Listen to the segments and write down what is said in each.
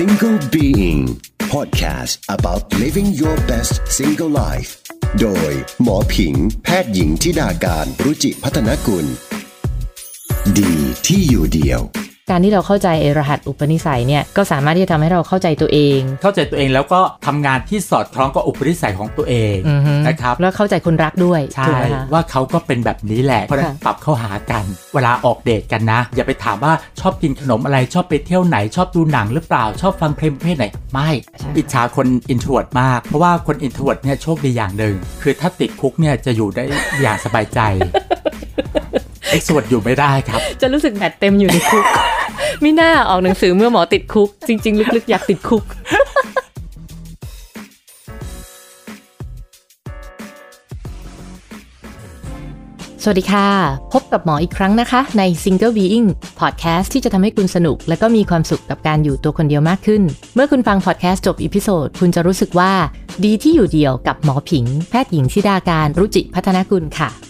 Single Being Podcast about living your best single life โดยหมอผิง แพทย์หญิงทิดาการรุจิพัฒนกุล ดีที่อยู่เดียว การที่เราเข้าใจไอ้รหัสอุปนิสัยเนี่ยก็สามารถที่จะทำให้เราเข้าใจตัวเอง เข้าใจตัวเองแล้วก็ทำงานที่สอดคล้องกับอุปนิสัยของตัวเองอือฮึนะครับแล้วเข้าใจคนรักด้วยใช่ถูกไหมคะว่าเขาก็เป็นแบบนี้แหละเพราะฉะนั้นค่ะปรับเข้าหากัน เวลาออกเดทกันนะ อย่าไปถามว่าชอบกินขนมอะไรชอบไปเที่ยวไหนชอบดูหนังหรือเปล่าชอบฟังเพลงประเภทไหนไม่อิจฉาคนอินทรวดมาก เพราะว่าคนอินทรวดเนี่ยโชคดีอย่างหนึ่งคือถ้าติดคุกเนี่ยจะอยู่ได้อย่างสบายใจเอ็กซ์วดอยู่ไม่ได้ครับ จะรู้สึกแบตเต็มอยู่ในคุก ไม่น่าออกหนังสือเมื่อหมอติดคุก จริง ๆ ลึกๆ อยากติดคุก สวัสดีค่ะ พบกับหมออีกครั้งนะคะ ใน Single Being Podcast ที่จะทำให้คุณสนุก และก็มีความสุขกับการอยู่ตัวคนเดียวมากขึ้น เมื่อคุณฟังพอดแคสต์จบ episode คุณจะรู้สึกว่า ดีที่อยู่เดียวกับหมอผิง แพทย์หญิงชิดาการรุจิพัฒนกุลค่ะ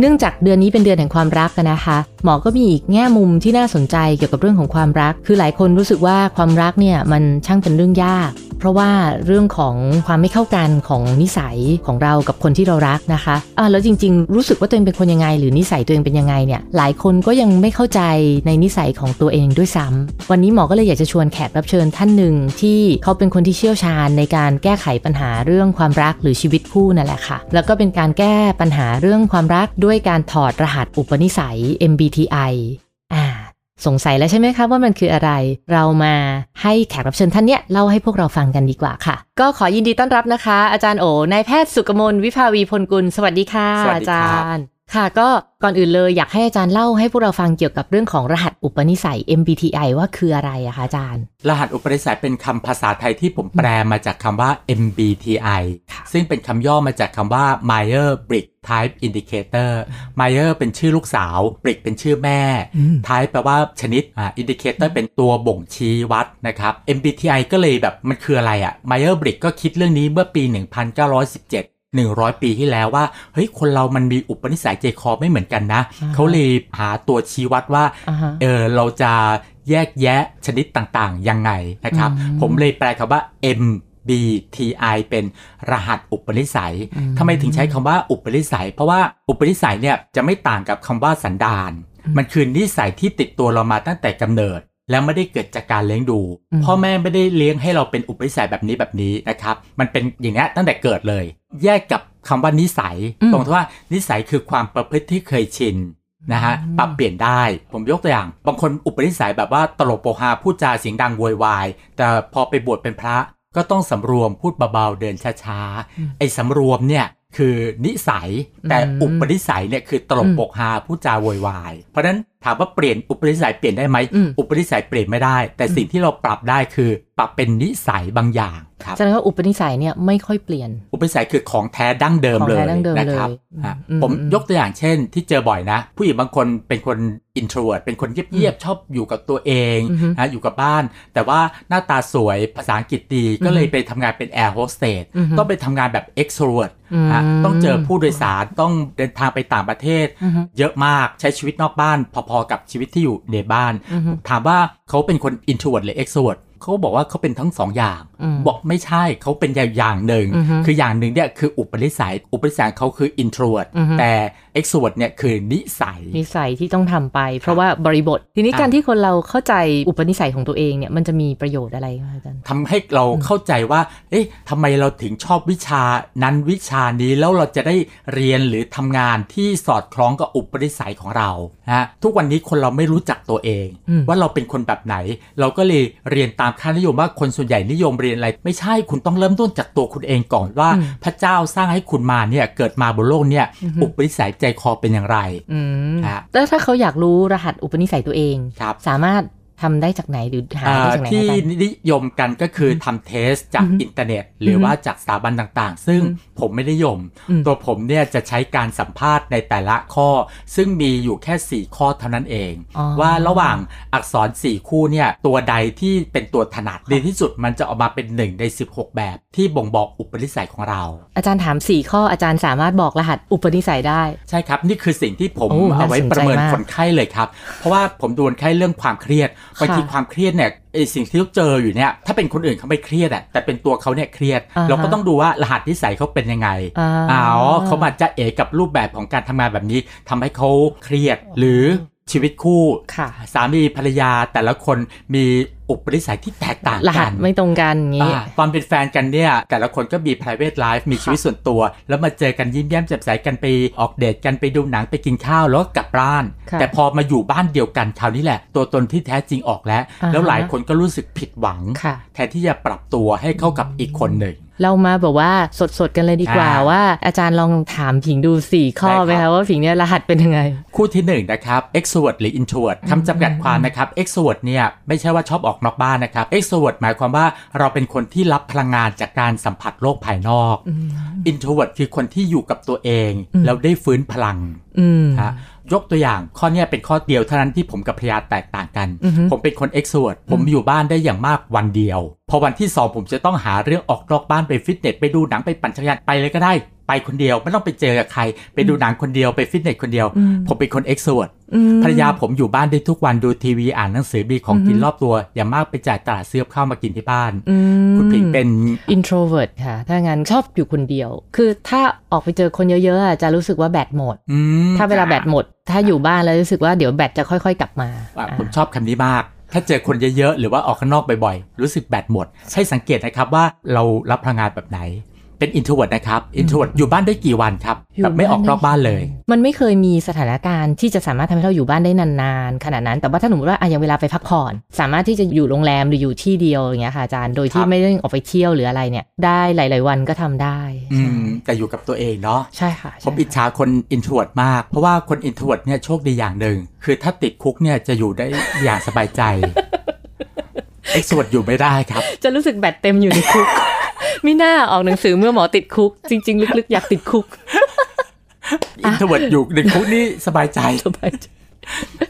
เนื่องจากเดือนนี้เป็นเดือนแห่งความรักกันนะคะ หมอก็มีอีกแง่มุมที่น่าสนใจเกี่ยวกับเรื่องของความรัก คือหลายคนรู้สึกว่าความรักเนี่ยมันช่างเป็นเรื่องยาก เพราะว่าเรื่องของความไม่เข้ากันของนิสัยของเรากับคนที่เรารักนะคะอ่าแล้วจริง ๆ รู้สึกว่าตัวเองเป็นคนยังไง หรือนิสัยตัวเองเป็นยังไงเนี่ยหลายคนก็ยังไม่เข้าใจในนิสัยของตัวเองด้วยซ้ำวันนี้หมอก็เลยอยากจะชวนแขกรับเชิญท่านหนึ่งที่เขาเป็นคนที่เชี่ยวชาญในการแก้ไขปัญหาเรื่องความรักหรือชีวิตคู่นั่นแหละค่ะ แล้วก็เป็นการแก้ปัญหาเรื่องความรักด้วยการถอดรหัสอุปนิสัย MBTI สงสัยแล้วใช่ไหมคะว่ามันคืออะไร เรามาให้แขกรับเชิญท่านเนี้ยเล่าให้พวกเราฟังกันดีกว่าค่ะ ก็ขอยินดีต้อนรับนะคะ อาจารย์โอนายแพทย์สุกมลวิภาวีพลกุล สวัสดีค่ะสวัสดีอาครับจารย์ ค่ะก็ก่อนอื่นเลยอยากให้อาจารย์เล่าให้พวกเราฟังเกี่ยวกับเรื่องของรหัสอุปนิสัย MBTI ว่าคืออะไรอะคะอาจารย์ รหัสอุปนิสัยเป็นคำภาษาไทยที่ผมแปลมาจากคำว่า MBTI ซึ่งเป็นคำย่อมาจากคำว่า Meyer Briggs Type Indicator Meyer เป็นชื่อลูกสาว Briggs เป็นชื่อแม่ Type แปลว่าชนิดอ่า Indicator เป็นตัวบ่งชี้วัดนะครับ MBTI ก็เลยแบบมันคืออะไรอะ่ะ Meyer Briggs ก็คิดเรื่องนี้เมื่อปี 1917 100 ปีที่แล้วว่าเฮ้ยคนเรามันมีอุปนิสัยใจคอไม่เหมือนกันนะอ่าฮะเขาเลยหาตัวชี้วัดว่าอ่าฮะเออเราจะแยกแยะชนิดต่างๆ ยังไงนะครับอืมผมเลยแปลคำว่า MBTI เป็นรหัสอุปนิสัยอืมทำไมถึงใช้คำว่าอุปนิสัย เพราะว่าอุปนิสัยเนี่ยจะไม่ต่างกับคำว่าสันดานอืมมันคือนิสัยที่ติดตัวเรามาตั้งแต่กำเนิด แล้วไม่ได้เกิดจากการเลี้ยงดูอืมพ่อแม่ไม่ได้เลี้ยงให้เราเป็นอุปนิสัยแบบนี้แบบนี้นะครับ มันเป็นอย่างนี้ยตั้งแต่เกิดเลย แยกกับคำว่านิสัยอืมตรงที่ว่านิสัยคือความประพฤติที่เคยชินนะฮะอืมปรับเปลี่ยนได้ ผมยกตัวอย่าง บางคนอุปนิสัยแบบว่าตลกโปกฮาพูดจาเสียงดังโวยวาย แต่พอไปบวชเป็นพระก็ต้องสำรวมพูดเบาๆเดินช้าๆไอ้สำรวมเนี่ยคือนิสัยแต่อืมอุปนิสัยเนี่ยคือตลกโปกฮาพูดจาโวยวาย เพราะฉะนั้นถามว่าเปลี่ยนอุปนิสัยเปลี่ยนได้ไหมอืมอุปนิสัยเปลี่ยนไม่ได้ แต่สิ่งที่เราปรับได้คือปรับเป็นนิสัยบางอย่างครับแสดงว่าอุปนิสัยเนี่ยไม่ค่อยเปลี่ยน อุปนิสัยคือของแท้ดั้งเดิมของเลแท้ยดั้งเดิมนะครับเลยอะอืมผมอืมยกตัวอย่างเช่น ที่เจอบ่อยนะ ผู้หญิงบางคนเป็นคน introvert เป็นคนเงียบๆชอบอยู่กับตัวเองอือฮึนะอยู่กับบ้าน แต่ว่าหน้าตาสวยภาษาอังกฤษดีก็เลยไปทำงานเป็น air hostess อือฮึต้องไปทำงานแบบ extrovert อืมอะต้องเจอผู้โดยสารต้องเดินทางไปต่างประเทศอือฮึเยอะมากใช้ชีวิตนอกบ้านพอๆกับชีวิตที่อยู่ในบ้านอือฮึถามว่าเขาเป็นคน introvert หรือ extrovert เขาบอกว่าเขาเป็นทั้งสองอย่างอืมบอกไม่ใช่เขาเป็นอย่างหนึ่งอือฮึคืออย่างหนึ่งเนี่ยคืออุปนิสัย อุปนิสัยเขาคือ introvert อือฮึแต่ extrovert เนี่ยคือนิสัย นิสัยที่ต้องทำไป เพราะว่าบริบท ทีนี้อะการที่คนเราเข้าใจอุปนิสัยของตัวเองเนี่ยมันจะมีประโยชน์อะไรคะอาจารย์ทำให้เราเข้าใจว่า เอ๊ะทำไมเราถึงชอบวิชานั้นวิชานี้แล้วเราจะได้เรียนหรือทำงานที่สอดคล้องกับอุปนิสัยของเราฮะทุกวันนี้คนเราไม่รู้จักตัวเองอืมว่าเราเป็นคนแบบไหน เราก็เลยเรียนตามค่านิยมว่าคนส่วนใหญ่นิยมเรียนอะไร ไม่ใช่คุณต้องเริ่มต้นจากตัวคุณเองก่อนว่า พระเจ้าสร้างให้คุณมาเนี่ยเกิดมาบนโลกเนี่ยอุปนิสัยใจคอเป็นอย่างไรอืมฮะแล้วถ้าเขาอยากรู้รหัสอุปนิสัยตัวเองครับสามารถ ทำได้จากไหนหรือหาอ่าได้จากไหนที่คะอาจารย์นิยมกันก็คือทำเทสจากอือฮึอินเทอร์เน็ต หรืออฮึว่าจากสถาบันต่างๆ ซึ่งอืมผมไม่ได้ยมอืมตัวผมเนี่ยจะใช้การสัมภาษณ์ในแต่ละข้อ ซึ่งมีอยู่แค่ 4 ข้อเท่านั้นเองอ๋อว่าระหว่างอักษร 4 คู่เนี่ยตัวใดที่เป็นตัวถนัดดีที่สุดมันจะออกมาเป็น 1 ใน 16 แบบ ที่บ่งบอกอุปนิสัยของเรา อาจารย์ถามสี่ข้ออาจารย์สามารถบอกรหัสอุปนิสัยได้ ใช่ครับ นี่คือสิ่งที่ผมโอ้เอาไว้น่าสนใจประเมินมากคนไข้เลยครับ เพราะว่าผมดูคนไข้เรื่องความเครียดบางทีความเครียดเนี่ยไอสิ่งที่เขาเจออยู่เนี่ยถ้าเป็นคนอื่นเขาไม่เครียดอะแต่เป็นตัวเขาเนี่ยเครียดอ่าฮะเราก็ต้องดูว่ารหัสนิสัยเขาเป็นยังไงอ่าอ๋อเขามาจะเอะกับรูปแบบของการทำงานแบบนี้ทำให้เขาเครียดหรือชีวิตคู่ค่ะสามีภรรยาแต่ละคนมี อุปนิสัยที่แตกต่างรหักัสนไม่ตรงกันอย่างนี้อ่าตอนเป็นแฟนกันเนี่ย แต่ละคนก็มี private life มีชีวิตส่วนตัว แล้วมาเจอกันยิ้มแย้มแจ่มใสกันไปออกเดทกันไปดูหนังไปกินข้าวแล้วก็กลับบ้านค่ะแต่พอมาอยู่บ้านเดียวกันคราวนี้แหละ ตัวตนที่แท้จริงออกแล้วอ่าฮะแล้วหลายคนก็รู้สึกผิดหวังค่ะแทนที่จะปรับตัวให้เข้ากับอีกคนหนึ่งเรามาแบบว่าสดๆกันเลยดีกว่าอ่าว่า อาจารย์ลองถามผิงดู 4 ข้อได้ไหมครัคะบว่าผิงเนี่ยรหัสเป็นยังไง คู่ที่หนึ่งนะครับ extrovert หรือ introvert คำจำกัดความนะครับ extrovert เนี่ยไม่ใช่ว่าชอบออกนอกบ้านนะครับ extrovert หมายความว่าเราเป็นคนที่รับพลังงานจากการสัมผัสโลกภายนอก introvert คือคนที่อยู่กับตัวเอง แล้วได้ฟื้นพลังอืมฮะยกตัวอย่างข้อเนี้ยเป็นข้อเดียวเท่านั้นที่ผมกับภรรยาแตกต่างกันอือฮึผมเป็นคน extrovert ผมอยู่บ้านได้อย่างมากวันเดียว พอวันที่สองผมจะต้องหาเรื่องออกนอกบ้านไปฟิตเนสไปดูหนังไปปั่นจักรยานไปเลยก็ได้ ไปคนเดียวไม่ต้องไปเจอกับใคร ไปดูหนังคนเดียวไปฟิตเนสคนเดียว ผมเป็นคน extrovert อืมภรรยาผมอยู่บ้านได้ทุกวันดูทีวีอ่านหนังสือมีของกินรอบตัว อย่างมากไปจ่ายตลาดซื้อกับข้าวมากินที่บ้านอืมคุณผิงเป็น introvert ค่ะ ถ้างั้นชอบอยู่คนเดียว คือถ้าออกไปเจอคนเยอะๆอะจะรู้สึกว่าแบตหมดอืมถ้าเวลาแบตหมด ถ้าอยู่บ้านแล้วรู้สึกว่าเดี๋ยวแบตจะค่อยๆ กลับมาอะอ่าผมชอบคำนี้มากถ้าเจอคนเยอะๆ หรือว่าออกข้างนอกบ่อยๆ รู้สึกแบตหมด ให้สังเกตนะครับว่าเรารับพลังงานแบบไหน เป็น introvert นะครับ introvert อยู่บ้านได้กี่วันครับอยู่แบบไม่ออกนอกบ้านเลย มันไม่เคยมีสถานการณ์ที่จะสามารถทำให้เราอยู่บ้านได้นานๆขนาดนั้น แต่ว่าถ้าสมมติว่าอะอย่างเวลาไปพักผ่อน สามารถที่จะอยู่โรงแรมหรืออยู่ที่เดียวอย่างเงี้ยค่ะอาจารย์โดยที่ครับไม่ได้ออกไปเที่ยวหรืออะไรเนี่ย ได้หลาย ๆ วันก็ทำได้อืมแต่อยู่กับตัวเองเนาะใช่ค่ะผมอิจฉาคน introvert มาก เพราะว่าคน introvert เนี่ยโชคดีอย่างหนึ่งคือถ้าติดคุกเนี่ยจะอยู่ได้อย่างสบายใจ extrovert อยู่ไม่ได้ครับ จะรู้สึกแบตเต็มอยู่ในคุก ไม่น่าออกหนังสือเมื่อหมอติดคุก จริง ๆ ลึกๆ อยากติดคุก introvert อยู่ในคุกนี่สบายใจสบายใจ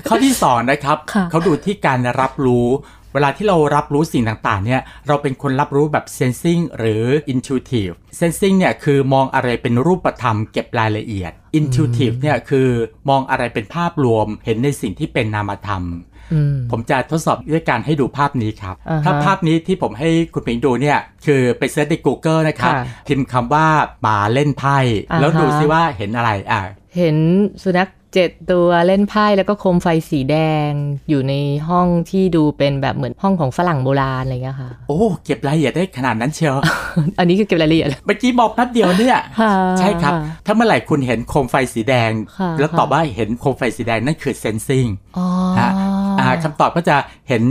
ข้อที่สองนะครับค่ะเขาดูที่การรับรู้ เวลาที่เรารับรู้สิ่งต่างๆ เนี่ย เราเป็นคนรับรู้แบบ sensing หรือ intuitive sensing เนี่ยคือมองอะไรเป็นรูปธรรมเก็บรายละเอียด intuitive เนี่ยคือมองอะไรเป็นภาพรวมเห็นในสิ่งที่เป็นนามธรรมอืม ผมจะทดสอบด้วยการให้ดูภาพนี้ครับอ่าฮะถ้าภาพนี้ที่ผมให้คุณผิงดูเนี่ย คือไปเซิร์ชใน Google นะครับค่ะพิมพ์คำว่าหมาเล่นไพ่อ่าฮะแล้วดูซิว่าเห็นอะไรอะเห็นสุนัขเจ็ดตัวเล่นไพ่แล้วก็โคมไฟสีแดงอยู่ในห้องที่ดูเป็นแบบเหมือนห้องของฝรั่งโบราณอะไรเงี้ยค่ะ โอ้เก็บรายละเอียดได้ขนาดนั้นเชียว อันนี้คือเก็บรายละเอียดเมื่อกี้บอกแป๊บเดียวเนี่ยค่ะใช่ครับ ถ้าเมื่อไหร่คุณเห็นโคมไฟสีแดงค่ะแล้วตอบว่าเห็นโคมไฟสีแดงนั่นคือ sensing อ๋อ ฮะอ่าคำตอบก็จะเห็น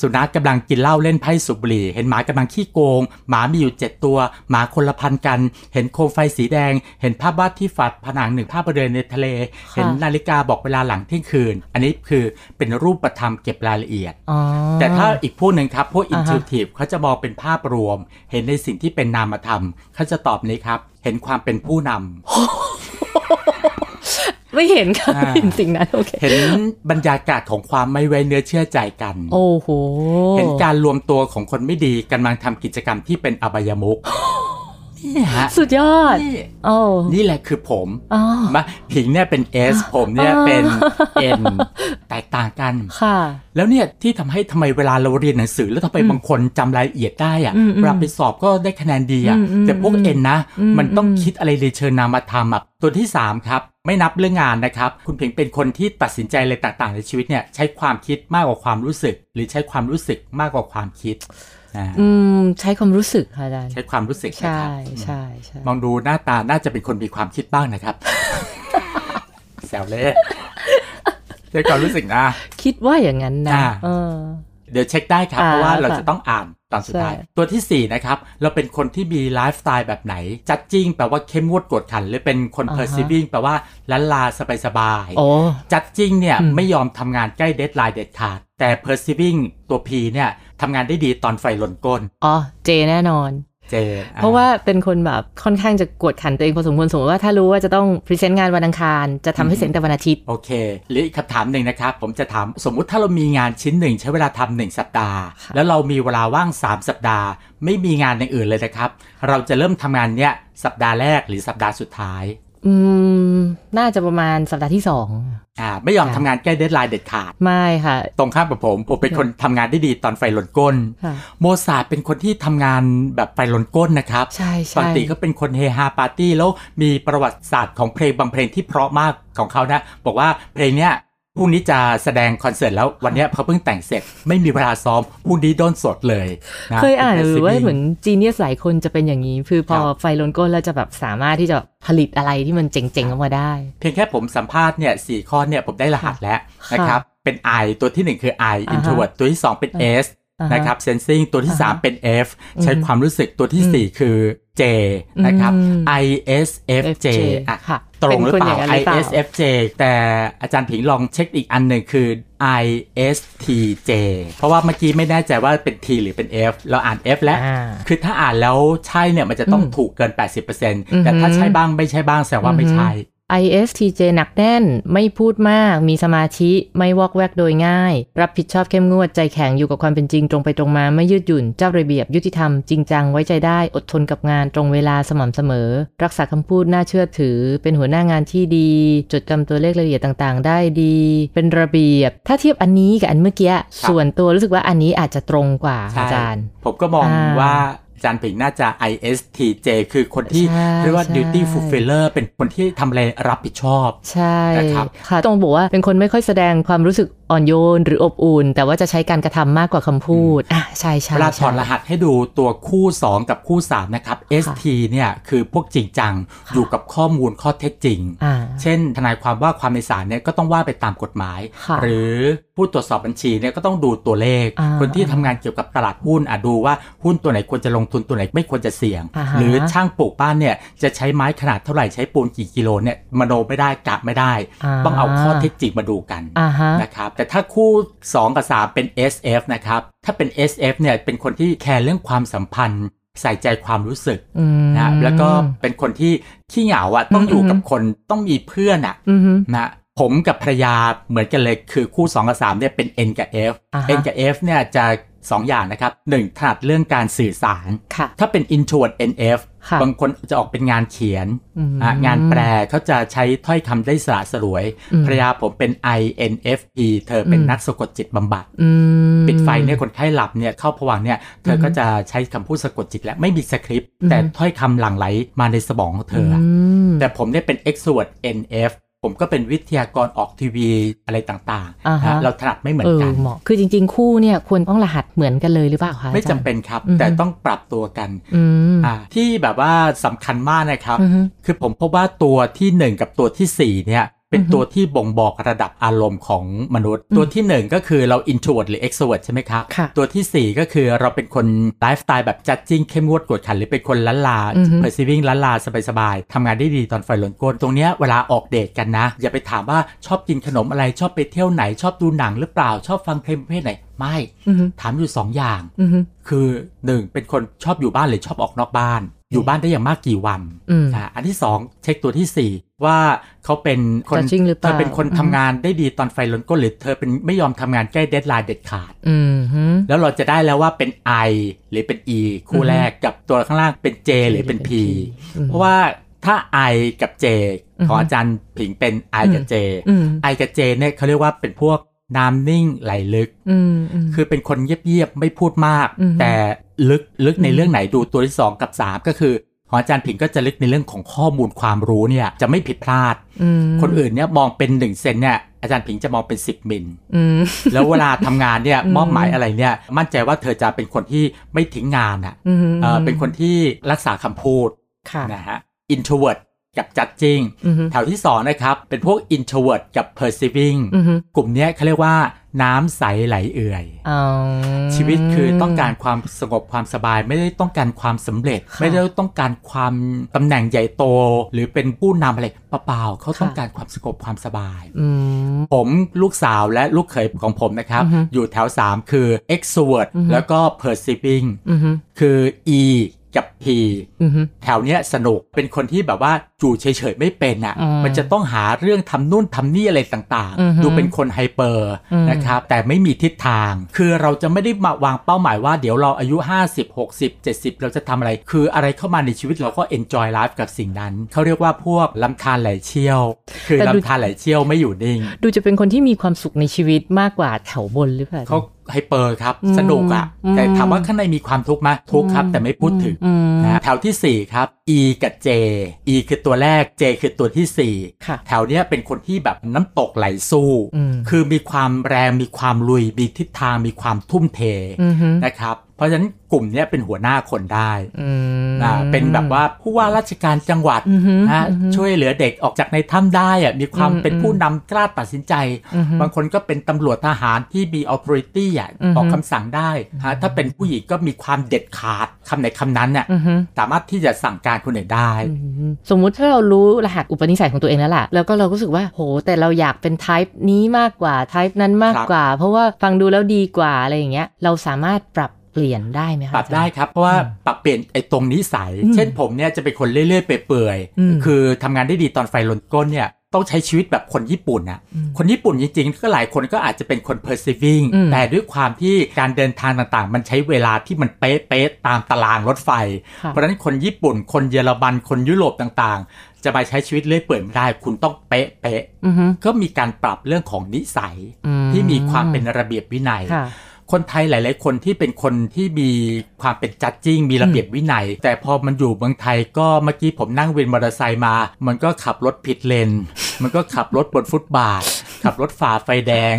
สุนัขกำลังกินเหล้าเล่นไพ่สูบบุหรี่เห็นหมากำลังขี้โกง หมามีอยู่ 7 ตัว หมาคนละพันกัน เห็นโคมไฟสีแดง เห็นภาพวาดที่ฝาผนังหนึ่งภาพเรือนในทะเล เห็นนาฬิกาบอกเวลาหลังเที่ยงคืน อันนี้คือเป็นรูปธรรมเก็บรายละเอียดอ๋อแต่ถ้าอีกพวกหนึ่งครับ พวกอ่าฮะ intuitive เขาจะมองเป็นภาพรวม เห็นในสิ่งที่เป็นนามธรรมเขาจะตอบนี้ครับ เห็นความเป็นผู้นำ ไม่เห็นค่ะอ่าไม่เห็นสิ่งนั้นโอเคเห็นบรรยากาศของความไม่ไว้เนื้อเชื่อใจกัน โอ้โหเห็นการรวมตัวของคนไม่ดีกำลังทำกิจกรรมที่เป็นอบายมุกนี่ฮะ สุดยอดนี่โอ้นี่แหละคือผมอ๋อมาผิงเนี่ยเป็น S ผมเนี่ยอ๋อเป็น N แตกต่างกันค่ะ แล้วเนี่ยที่ทำให้ทำไมเวลาเราเรียนหนังสือ แล้วทำไมบางคนจำรายละเอียดได้อะอืมอืมเวลาไปสอบก็ได้คะแนนดีอะอืมอืมแต่พวก N นะอืมมันต้องอืมคิดอะไรในเชิงนามธรรมอะตัวที่ 3 ครับไม่นับเรื่องงานนะครับ คุณเพียงเป็นคนที่ตัดสินใจอะไรต่างๆ ในชีวิตเนี่ยใช้ความคิดมากกว่าความรู้สึก หรือใช้ความรู้สึกมากกว่าความคิด อ่าอืมใช้ความรู้สึกค่ะอาจารย์ใช้ความรู้สึกนะใช่ครับใช่ใช่มองดูหน้าตาน่าจะเป็นคนมีความคิดบ้างนะครับแซวเล่นใช้ความรู้สึกนะ คิดว่าอย่างนั้นนะอ่าเออเดี๋ยวเช็คได้ครับอ่าเพราะว่าเราค่ะจะต้องอ่านตอนสุดท้ายใช่ตัวทีสี่ 4 นะครับ เราเป็นคนที่มีไลฟ์สไตล์แบบไหน judging แปลว่าเข้มงวดกวดขัน หรือเป็นคน perceiving แปลว่าลันลาสบายโอ้ๆ judging เนี่ยอืมไม่ยอมทำงานใกล้ deadline เด็ดขาด แต่ perceiving ตัว P เนี่ย ทำงานได้ดีตอนไฟลนก้น อ๋อ เจแน่นอน เจนอ่เพราะว่าเป็นคนแบบค่อนข้างจะกดขันตัวเองพอสมควรสมมติว่าถ้ารู้ว่าจะต้องพรีเซนต์งานวันอังคาร จะทำให้เสร็จแต่วันอาทิตย์ โอเค หรืออีกคำถามหนึ่งนะครับ ผมจะถามสมมุติถ้าเรามีงานชิ้นหนึ่งใช้เวลาทำหนึ่งสัปดาห์ค่ะแล้วเรามีเวลาว่าง 3 สัปดาห์ ไม่มีงานอย่างอื่นเลยนะครับ เราจะเริ่มทำงานเนี้ยสัปดาห์แรกหรือสัปดาห์สุดท้าย อืม น่าจะประมาณสัปดาห์ที่สองอ่า ไม่ยอมค่ะทำงานใกล้ deadline เด็ดขาด ไม่ค่ะ ตรงข้ามกับผม ผมเป็นคนทำงานได้ดีตอนไฟลนก้นค่ะโมซาร์ทเป็นคนที่ทำงานแบบไฟลนก้นนะครับ ใช่ใช่ปกติก็เป็นคนเฮฮาปาร์ตี้แล้วมีประวัติศาสตร์ของเพลงบางเพลงที่เพราะมากของเขานะ บอกว่าเพลงเนี้ย พรุ่งนี้จะแสดงคอนเสิร์ตแล้ววันเนี้ยเขาเพิ่งแต่งเสร็จ ไม่มีเวลาซ้อมพรุ่งนี้โดนสดเลยนะเคยอ่านหรือว่าป็เหมือน genius หลายคนจะเป็นอย่างนี้ คือพอครับไฟลนก้นแล้วจะแบบสามารถที่จะผลิตอะไรที่มันเจ๋งๆออกมาได้ เพียงแค่ผมสัมภาษณ์เนี่ยสี่ข้อเนี่ยผมได้รหัสแล้วค่ะนะครับเป็น I ตัวที่หนึ่งคือ I อ่าฮะ introvert ตัวที่สองเป็น S อ่าฮะ นะครับ sensing ตัวที่อ่าฮะ3เป็น F อืมใช้ความรู้สึกตัวทีอืมสี่4 คือ J นะครับอืม I S F J FJ อะค่ะตรงหรือเปเป็นคนอล่าย่างนั้นหรื I อเปล่า S F J แต่อาจารย์ผิงลองเช็คอีกอันหนึ่งคือ I S T J เพราะว่าเมื่อกี้ไม่แน่ใจว่าเป็น T หรือเป็น F เราอ่าน F แล้วอ่าคือถ้าอ่านแล้วใช่เนี่ยมันจะต้องอืมถูกเกินอือ80%แต่ถ้าหือใช่บ้างไม่ใช่บ้างแสดงว่าไม่ใช่ ISTJ หนักแน่น ไม่พูดมาก มีสมาธิ ไม่วอกแวกโดยง่าย รับผิดชอบเข้มงวด ใจแข็งอยู่กับความเป็นจริงตรงไปตรงมา ไม่ยืดหยุ่น เจ้าระเบียบ ยุติธรรม จริงจัง ไว้ใจได้ อดทนกับงาน ตรงเวลาสม่ำเสมอ รักษาคำพูดน่าเชื่อถือ เป็นหัวหน้างานที่ดี จดจำตัวเลขรายละเอียดต่างๆ ได้ดี เป็นระเบียบ ถ้าเทียบอันนี้กับอันเมื่อกี้ ส่วนตัวรู้สึกว่าอันนี้อาจจะตรงกว่าใช่อาจารย์ ผมก็มองอ่าว่าอา จารย์ผิงน่าจะ ISTJ คือคนที่ใช่เรียกว่าใช่ duty fulfiller เป็นคนที่ทำอะไรรับผิดชอบ ใช่นะครับค่ะต้องบอกว่าเป็นคนไม่ค่อยแสดงความรู้สึกอ่อนโยนหรืออบอุ่น แต่ว่าจะใช้การกระทำมากกว่าคำพูดอะใช่ใช่เวลาถอดใช่รหัสให้ดูตัวคู่ 2 กับคู่ 3 นะครับ ST เนี่ยคือพวกจริงจังค่ะอยู่กับข้อมูลข้อเท็จจริงอ่าเช่นทนายความว่าความในศาลเนี่ยก็ต้องว่าไปตามกฎหมายค่ะหรือผู้ตรวจสอบบัญชีเนี่ยก็ต้องดูตัวเลขอ่าคนที่ทำงานเกี่ยวกับตลาดหุ้นอะดูว่าหุ้นตัวไหนควรจะลงทุนตัวไหนไม่ควรจะเสี่ยงอ่าฮะหรือช่างปลูกบ้านเนี่ยจะใช้ไม้ขนาดเท่าไหร่ใช้ปูนกี่กิโลเนี่ยมโนไม่ได้กะไม่ได้ ต้องเอาข้อเท็จจริงมาดูกันอ่าฮะนะครับแต่ถ้าคู่ 2 กับ 3 เป็น SF นะครับถ้าเป็น SF เนี่ยเป็นคนที่แคร์เรื่องความสัมพันธ์ใส่ใจความรู้สึกอืมนะแล้วก็เป็นคนที่ขี้เหงาอะต้องอยู่กับคนต้องมีเพื่อนอะอือฮึนะ ผมกับภรรยาเหมือนกันเลยคือคู่ 2 กับ 3เนี่ยเป็น N กับ F อ่าฮะ N กับ F เนี่ยจะสองอย่างนะครับหนึ่งถนัดเรื่องการสื่อสารค่ะถ้าเป็น introvert NF ค่ะบางคนจะออกเป็นงานเขียนอืมอะงานแปลเขาจะใช้ถ้อยคำได้สละสลวยอืมภรรยาผมเป็น INFP เธอเป็นอืมนักสะกดจิตบำบัดอืมปิดไฟเนี่ยคนไข้หลับเนี่ยเข้าผวังค์เนี่ย เธอก็จะใช้คำพูดสะกดจิตและไม่มีสคริปต์อืมแต่ถ้อยคำหลั่งไหลมาในสมองของเธออะมแต่ผมเนี่ยเป็น extrovert NF ผมก็เป็นวิทยากรออกทีวีอะไรต่างอ่าๆฮะนะเราถนัดไม่เหมือเอนอกันเหมาะคือจริง ๆ คู่เนี่ยควรต้องรหัสเหมือนกันเลยหรือเปล่าคะไม่อาจำจารย์เป็นครับอือฮึแต่ต้องปรับตัวกันอืมอ่าที่แบบว่าสำคัญมากนะครับอือฮึคือผมพบว่าตัวที่ 1 กับตัวทีสี่4 เนี่ย เป็นอือฮึตัวที่บ่งบอกระดับอารมณ์ของมนุษย์อืมตัวทีหนึ่1 ก็คือเรา introvert หรือ extrovert ใช่ไหมครับค่ะตัวทีสี่ 4 ก็คือเราเป็นคนไลฟ์สไตล์แบบ judging เข้มงวดกวดขัน หรือเป็นคนล้านลาอือฮึ perceiving ล้านลาสบายๆทำงานได้ดีตอนไฟลนก้นตรงเนี้ยเวลาออกเดทกันนะ อย่าไปถามว่าชอบกินขนมอะไรชอบไปเที่ยวไหนชอบดูหนังหรือเปล่าชอบฟังเพลงประเภทไหนไม่อือฮึถามอยู่สองอย่างอือฮึคือหนึ่งเป็นคนชอบอยู่บ้านหรือชอบออกนอกบ้าน อยู่บ้านได้อย่างมากกี่วันอืมอ่าอันที่สองเช็คตัวที่สี่ว่าเขาเป็นคน Judging หรือเปล่าเธอเป็นคนทำงานได้ดีตอนไฟลนก้นหรือเธอเป็นไม่ยอมทำงานใกล้ deadline เด็ดขาดอืมฮึแล้วเราจะได้แล้วว่าเป็น I หรือเป็น E คู่อือฮึแรกกับตัวข้างล่างเป็น J หรือเป็น P อืมเพราะว่าถ้า I กับ J อือฮึของอาจารย์ผิงเป็น I กับ J อืม I กับ J เนี่ยเขาเรียกว่าเป็นพวก น้ำนิ่งไหลลึกอืมอืมคือเป็นคนเงียบๆ ไม่พูดมากอือฮึแต่ลึกลึกในอืมเรื่องไหนดูตัวที่2กับ3ก็คือของอาจารย์ผิงก็จะลึกในเรื่องของข้อมูลความรู้เนี่ยจะไม่ผิดพลาดอืมคนอื่นเนี่ยมองเป็น1เซนเนี่ยอาจารย์ผิงจะมองเป็น10มิลอืมแล้วเวลาทำงานเนี่ยอืมมอบหมายอะไรเนี่ย มั่นใจว่าเธอจะเป็นคนที่ไม่ทิ้งงานอะอืมเออเป็นคนที่รักษาคำพูดค่ะนะฮะ introvert กับ judging อืมแถวที่2นะครับ เป็นพวก introvert กับ perceiving อืมกลุ่มเนี้ยเขาเรียกว่าน้ำใสไหลเอื่อยอ๋อชีวิตคือต้องการความสงบความสบาย ไม่ได้ต้องการความสำเร็จค่ะไม่ได้ต้องการความตำแหน่งใหญ่โต หรือเป็นผู้นำอะไรเปล่าๆเขาต้องค่ะการความสงบความสบายอืมผมลูกสาวและลูกเขยของผมนะครับอือฮึอยู่แถว 3 คือ extrovert อือฮึแล้วก็ perceiving อืมคือ E กับ P อือฮึแถวเนี้ยสนุกเป็นคนที่แบบว่าจู่เฉยๆไม่เป็นอะอืมมันจะต้องหาเรื่องทำนู่นทำนี่อะไรต่างอือฮึๆดูเป็นคนไฮเปอร์อืมนะครับ แต่ไม่มีทิศทาง คือเราจะไม่ได้มาวางเป้าหมายว่าเดี๋ยวเราอายุ 50 60 70 เราจะทำอะไร คืออะไรเข้ามาในชีวิตเราก็ enjoy life กับสิ่งนั้น เขาเรียกว่าพวกลำคาญไหลเชี่ยว คือแต่ดูลำคาญไหลเชี่ยวไม่อยู่นิ่ง ดูจะเป็นคนที่มีความสุขในชีวิตมากกว่าแถวบนหรือเปล่าเขา ไฮเปอร์ครับอืมสนุกอะ่ะอืมแต่ถามว่าข้างในมีความทุกข์ไหมทุกข์ครับ แต่ไม่พูดถึงอืมนะแถวทีสี่ 4 ครับ E กับ J E คือตัวแรก J คือตัวที่4ค่ะแถวเนี้ยเป็นคนที่แบบน้ำตกไหลสู้อืมคือมีความแรงมีความลุยมีทิศทางมีความทุ่มเทอือฮึนะครับเพราะฉะนั้นกลุ่มเนี้ยเป็นหัวหน้าคนได้อืมอ่าเป็นแบบว่าผู้ว่าราชการจังหวัดอือฮึนะอือฮึช่วยเหลือเด็กออกจากในถ้ำได้อะมีความอืมเป็นผู้นำกล้าตัดสินใจอือฮึบางคนก็เป็นตำรวจทหารที่มี authority อะอือฮึออกคำสั่งได้ฮะถ้าเป็นผู้หญิงก็มีความเด็ดขาดคำไหนคำนั้นน่ะอือฮึสามารถที่จะสั่งการคนอื่นได้อืมสมมุติถ้าเรารู้รหัสอุปนิสัยของตัวเองแล้วล่ะ แล้วก็เรารู้สึกว่าโห แต่เราอยากเป็น type นี้มากกว่า type นั้นมากครับกว่า เพราะว่าฟังดูแล้วดีกว่าอะไรอย่างเงี้ยเราสามารถปรับ เปลี่ยนได้ไหมคะปรับได้ครับ เพราะว่าปรับเปลี่ยนไอ้ตรงนิสัยอืมเช่นผมเนี่ยจะเป็นคนเรื่อยๆเปื่อยอืมๆคือทำงานได้ดีตอนไฟลนก้นเนี่ยต้องใช้ชีวิตแบบคนญี่ปุ่นน่ะอืมคนญี่ปุ่นจริงๆ ก็หลายคนก็อาจจะเป็นคน persevering อืมแต่ด้วยความที่การเดินทางต่างๆ มันใช้เวลาที่มันเป๊ะๆตามตารางรถไฟค่ะเพราะฉะนั้นคนญี่ปุ่น คนเยอรมัน คนยุโรปต่างๆ จะมาใช้ชีวิตเรื่อยเปื่อยไม่ได้ คุณต้องเป๊ะอือฮึๆก็มีการปรับเรื่องของนิสัยอืมที่มีความเป็นระเบียบวินัย ค่ะคนไทยหลาย ๆ คนที่เป็นคนที่มีความเป็นจัดจิ้งมีระเบียบวินัย แต่พอมันอยู่เมืองไทยก็เมื่อกี้ผมนั่งวินมอเตอร์ไซค์มา มันก็ขับรถผิดเลน มันก็ขับรถบนฟุตบาทขับรถฝ่าไฟแดง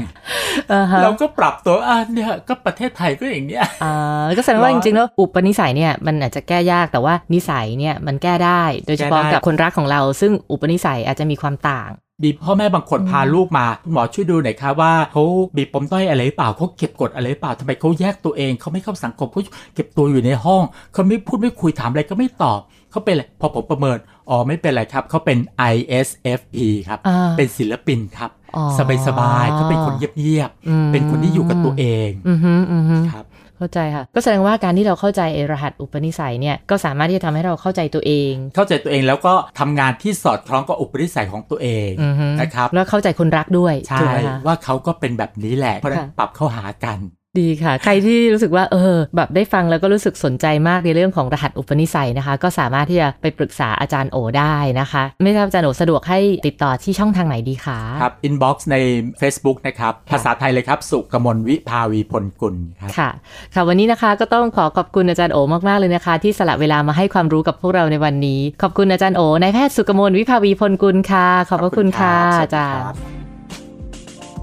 อ่าฮะเราก็ปรับตัวอะเนี่ยก็ประเทศไทยก็อย่างเนี้ยอ่าก็แสดงว่าร้จอยริงๆแล้วอุปนิสัยเนี่ยมันอาจจะแก้ยากแต่ว่านิสัยเนี่ยมันแก้ได้ โดยเฉพาะแก้ได้กับคนรักของเรา ซึ่งอุปนิสัยอาจจะมีความต่าง มีพ่อแม่บางคนพาลูกมาคุณหมอช่วยดูหน่อยครับว่าเขามีปมด้อยอะไรหรือเปล่าเขาเก็บกดอะไรหรือเปล่าทำไมเขาแยกตัวเองเขาไม่เข้าสังคมเขาเก็บตัวอยู่ในห้องเขาไม่พูดไม่คุยถามอะไรก็ไม่ตอบเขาเป็นอะไรพอผมประเมินอ๋อไม่เป็นไรครับเขาเป็น ISFP ครับอ่าเป็นศิลปินครับอ๋อสบายสบายๆเขาเป็นคนเงียบอืมๆเป็นคนที่อยู่กับตัวเองอือฮึอือฮึครับ เข้าใจค่ะ ก็แสดงว่าการที่เราเข้าใจไอ้รหัสอุปนิสัยเนี่ยก็สามารถที่จะทำให้เราเข้าใจตัวเอง เข้าใจตัวเองแล้วก็ทำงานที่สอดคล้องกับอุปนิสัยของตัวเองอือฮึนะครับแล้วเข้าใจคนรักด้วยใช่ถูกไหมคะว่าเขาก็เป็นแบบนี้แหละเพราะฉะนั้นค่ะปรับเข้าหากัน ดีค่ะ ใครที่รู้สึกว่าเออ แบบได้ฟังแล้วก็รู้สึกสนใจมากในเรื่องของรหัสอุปนิสัยนะคะ ก็สามารถที่จะไปปรึกษาอาจารย์โอได้นะคะ ไม่ทราบอาจารย์โอสะดวกให้ติดต่อที่ช่องทางไหนดีคะครับ inbox ใน Facebook นะครับ ภาษาไทยเลยครับ สุกมลวิภาวีพลกุลครับค่ะ ค่ะวันนี้นะคะก็ต้องขอขอบคุณอาจารย์โอมากๆเลยนะคะ ที่สละเวลามาให้ความรู้กับพวกเราในวันนี้ ขอบคุณอาจารย์โอนายแพทย์สุกมลวิภาวีพลกุลค่ะขอบพระคุณค่ะขอบคุณครับอาจารย์สวัสดีครับ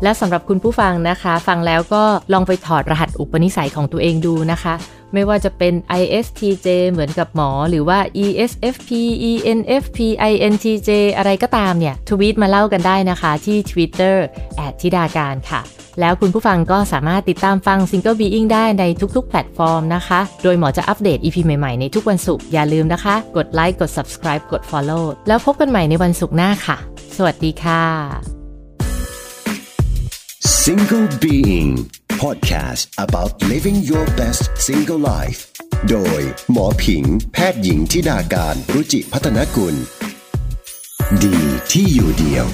และสำหรับคุณผู้ฟังนะคะ ฟังแล้วก็ลองไปถอดรหัสอุปนิสัยของตัวเองดูนะคะ ไม่ว่าจะเป็น ISTJ เหมือนกับหมอ หรือว่า ESFP ENFP INTJ อะไรก็ตามเนี่ยทวีตมาเล่ากันได้นะคะ ที่ Twitter แอดธิดาการค่ะ แล้วคุณผู้ฟังก็สามารถติดตามฟัง Single Being ได้ในทุกๆ แพลตฟอร์มนะคะ โดยหมอจะอัปเดต EP ใหม่ๆ ในทุกวันศุกร์อย่าลืมนะคะ กดไลค์กด subscribe กด follow แล้วพบกันใหม่ในวันศุกร์หน้าค่ะ สวัสดีค่ะ Single Being Podcast about living your best single life โดยหมอผิง แพทย์หญิงทิดาการรุจิพัฒนกุล ดีที่อยู่เดียว